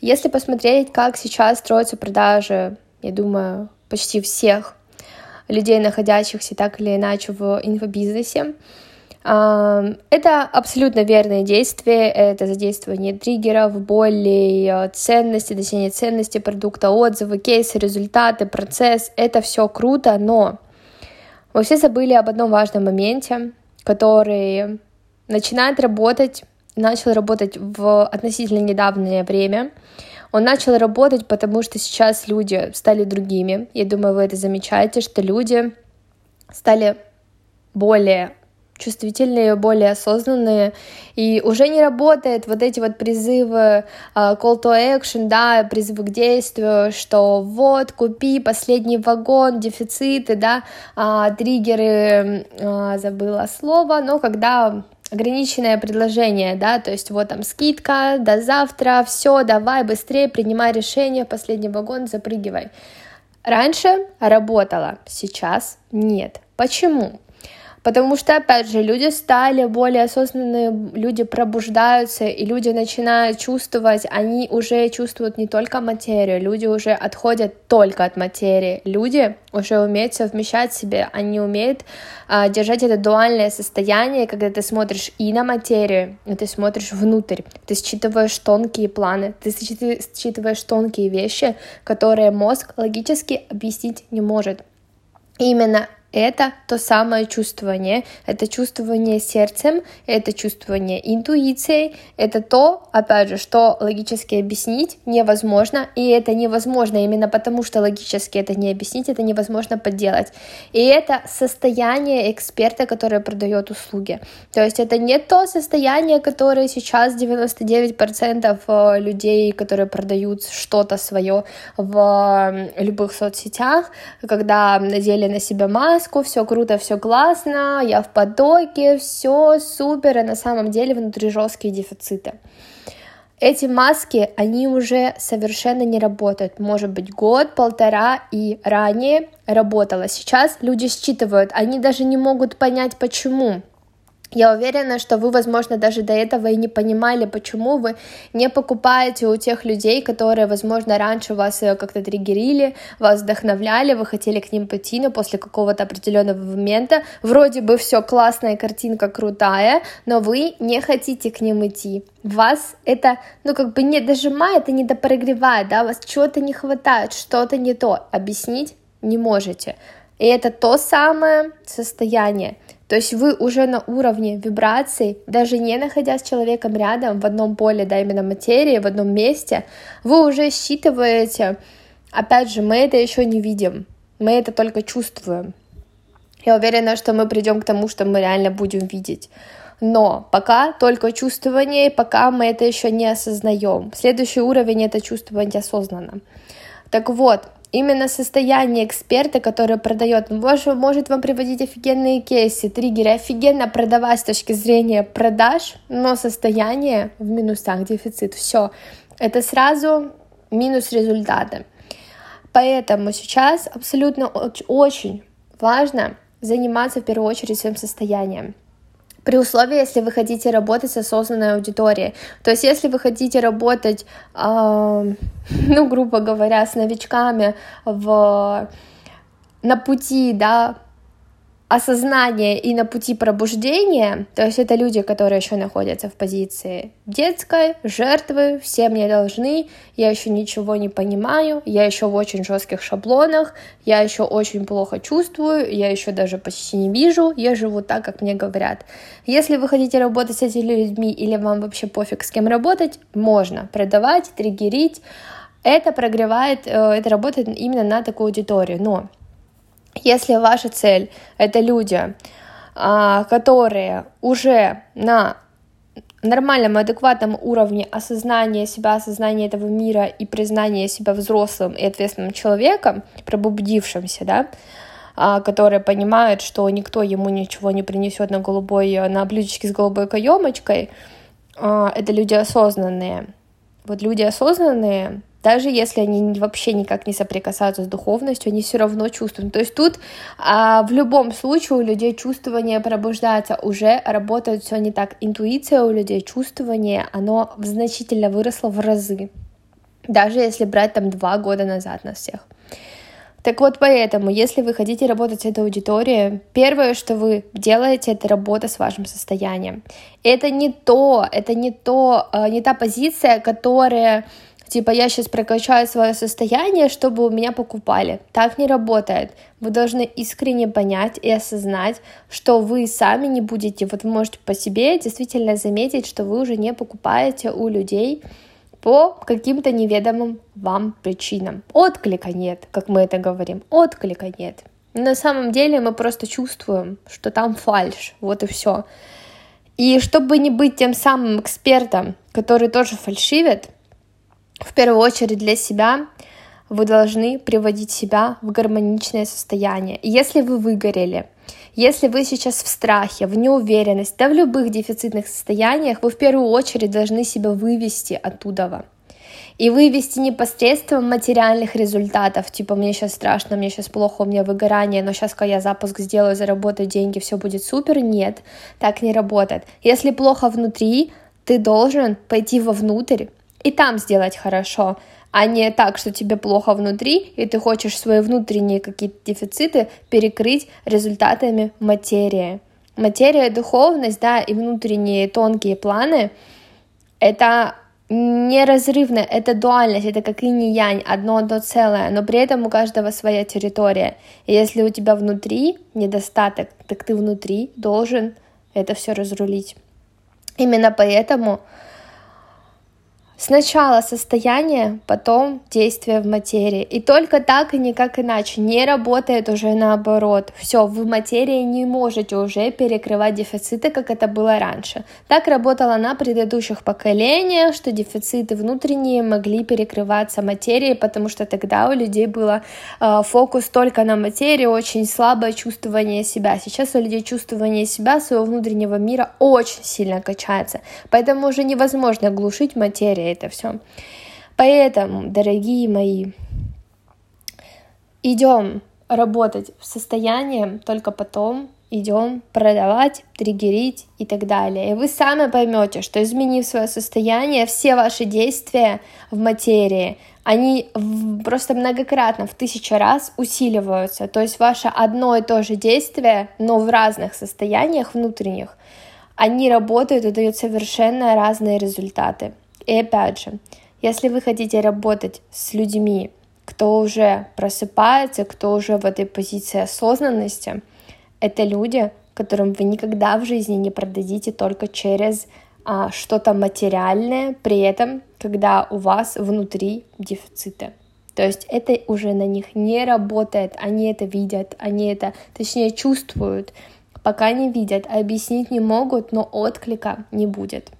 Если посмотреть, как сейчас строятся продажи, я думаю, почти всех людей, находящихся так или иначе в инфобизнесе, это абсолютно верные действия, это задействование триггеров, болей, э, ценности, достижение ценности продукта, отзывы, кейсы, результаты, процесс. Это все круто, но мы все забыли об одном важном моменте, который начинает работать, начал работать в относительно недавнее время. Он начал работать, потому что сейчас люди стали другими. Я думаю, вы это замечаете, что люди стали более чувствительные, более осознанные, и уже не работает вот эти вот призывы uh, call to action, да, призывы к действию, что вот, купи последний вагон, дефициты, да, uh, триггеры, uh, забыла слово, но когда ограниченное предложение, да, то есть вот там скидка, до завтра, все, давай быстрее, принимай решение, последний вагон, запрыгивай. Раньше работало, сейчас нет. Почему? Потому что, опять же, люди стали более осознанные, люди пробуждаются, и люди начинают чувствовать, они уже чувствуют не только материю, люди уже отходят только от материи, люди уже умеют совмещать себе, они умеют а, держать это дуальное состояние, когда ты смотришь и на материю, и ты смотришь внутрь, ты считываешь тонкие планы, ты считываешь тонкие вещи, которые мозг логически объяснить не может. именно это то самое чувствование, это чувствование сердцем, это чувствование интуицией, это то, опять же, что логически объяснить невозможно, и это невозможно именно потому, что логически это не объяснить, это невозможно подделать. И это состояние эксперта, который продает услуги. То есть это не то состояние, которое сейчас 99% э, людей, которые продают что-то свое в любых соцсетях, когда надели на себя маску, маску, все круто, все классно, я в потоке, все супер, а на самом деле внутри жесткие дефициты. Эти маски, они уже совершенно не работают. Может быть, год, полтора и ранее работало. Сейчас люди считывают, они даже не могут понять, почему. Я уверена, что вы, возможно, даже до этого и не понимали, почему вы не покупаете у тех людей, которые, возможно, раньше вас э, как-то триггерили, вас вдохновляли, вы хотели к ним пойти, но после какого-то определенного момента вроде бы все классная картинка крутая, но вы не хотите к ним идти. Вас это, ну, как бы не дожимает и не допрогревает, да, вас чего-то не хватает, что-то не то, объяснить не можете. И это то самое состояние, то есть вы уже на уровне вибраций, даже не находясь с человеком рядом в одном поле, да, именно материи, в одном месте, вы уже считываете, опять же, мы это еще не видим, мы это только чувствуем. Я уверена, что мы придем к тому, что мы реально будем видеть. Но пока только чувствование, пока мы это еще не осознаем. Следующий уровень это чувствование осознанно. Так вот, именно состояние эксперта, который продает, может, может вам приводить офигенные кейсы, триггеры, офигенно продавать с точки зрения продаж, но состояние в минусах, дефицит, все, это сразу минус результата. Поэтому сейчас абсолютно очень важно заниматься в первую очередь своим состоянием. При условии, если вы хотите работать с осознанной аудиторией. То есть, если вы хотите работать, э, ну, грубо говоря, с новичками в, на пути, да, осознания и на пути пробуждения, то есть это люди, которые еще находятся в позиции детской, жертвы, все мне должны, я еще ничего не понимаю, я еще в очень жестких шаблонах, я еще очень плохо чувствую, я еще даже почти не вижу, я живу так, как мне говорят. Если вы хотите работать с этими людьми или вам вообще пофиг с кем работать, можно продавать, триггерить, это прогревает, э, это работает именно на такую аудиторию, но если ваша цель — это люди, а, которые уже на нормальном, адекватном уровне осознания себя, осознания этого мира и признания себя взрослым и ответственным человеком, пробудившимся, да, а, которые понимают, что никто ему ничего не принесет на голубой, на блюдечке с голубой каемочкой, а, это люди осознанные. Вот люди осознанные, даже если они вообще никак не соприкасаются с духовностью, они все равно чувствуют. То есть тут а, в любом случае у людей чувствование пробуждается, уже работает все не так. Интуиция у людей, чувствование, оно значительно выросло в разы. даже если брать там два года назад нас всех. Так вот, поэтому, если вы хотите работать с этой аудиторией, первое, что вы делаете, это работа с вашим состоянием. Это не то, это не то, э, не та позиция, которая типа я сейчас прокачаю свое состояние, чтобы у меня покупали. Так не работает. Вы должны искренне понять и осознать, что вы сами не будете, вот вы можете по себе действительно заметить, что вы уже не покупаете у людей, по каким-то неведомым вам причинам. Отклика нет, как мы это говорим, отклика нет. На самом деле мы просто чувствуем, что там фальш, вот и все. И чтобы не быть тем самым экспертом, который тоже фальшивит, в первую очередь для себя вы должны приводить себя в гармоничное состояние. Если вы выгорели, если вы сейчас в страхе, в неуверенности, да в любых дефицитных состояниях, вы в первую очередь должны себя вывести оттуда. И вывести непосредственно материальных результатов, типа мне сейчас страшно, мне сейчас плохо, у меня выгорание, но сейчас, когда я запуск сделаю, заработаю деньги, все будет супер. Нет, так не работает. Если плохо внутри, ты должен пойти вовнутрь и там сделать хорошо а не так, что тебе плохо внутри, и ты хочешь свои внутренние какие-то дефициты перекрыть результатами материи. Материя, духовность, да, и внутренние тонкие планы — это неразрывно, это дуальность, это как и не янь, одно одно целое, но при этом у каждого своя территория. И если у тебя внутри недостаток, так ты внутри должен это все разрулить. Именно поэтому Сначала состояние, потом действие в материи. И только так и никак иначе. Не работает уже наоборот. Все, в материи не можете уже перекрывать дефициты, как это было раньше. Так работало на предыдущих поколениях, что дефициты внутренние могли перекрываться материей, потому что тогда у людей было э, фокус только на материи, очень слабое чувствование себя. Сейчас у людей чувствование себя, своего внутреннего мира очень сильно качается. Поэтому уже невозможно глушить материю это все. Поэтому, дорогие мои, идем работать в состоянии, только потом идем продавать, триггерить и так далее. И вы сами поймете, что изменив свое состояние, все ваши действия в материи, они просто многократно, в тысячу раз усиливаются. То есть ваше одно и то же действие, но в разных состояниях внутренних, они работают и дают совершенно разные результаты. И опять же, если вы хотите работать с людьми, кто уже просыпается, кто уже в этой позиции осознанности, это люди, которым вы никогда в жизни не продадите только через а, что-то материальное, при этом, когда у вас внутри дефициты. То есть это уже на них не работает, они это видят, они это, точнее, чувствуют, пока не видят, объяснить не могут, но отклика не будет.